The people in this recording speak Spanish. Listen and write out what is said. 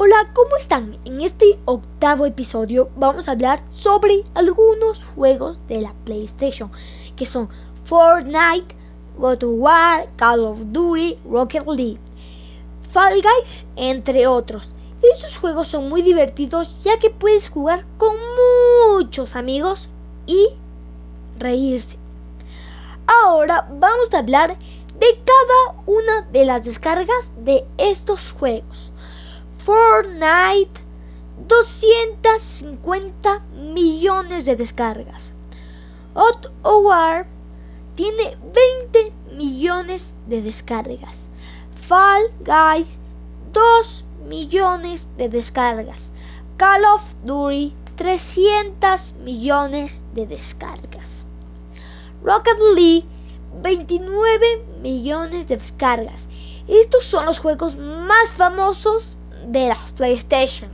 Hola, ¿cómo están? En este octavo episodio vamos a hablar sobre algunos juegos de la PlayStation, que son Fortnite, God of War, Call of Duty, Rocket League, Fall Guys, entre otros. Estos juegos son muy divertidos ya que puedes jugar con muchos amigos y reírse. Ahora vamos a hablar de cada una de las descargas de estos juegos. Fortnite 250 millones de descargas. Hot War tiene 20 millones de descargas. Fall Guys 2 millones de descargas. Call of Duty 300 millones de descargas. Rocket League 29 millones de descargas. Estos son los juegos más famosos de la PlayStation.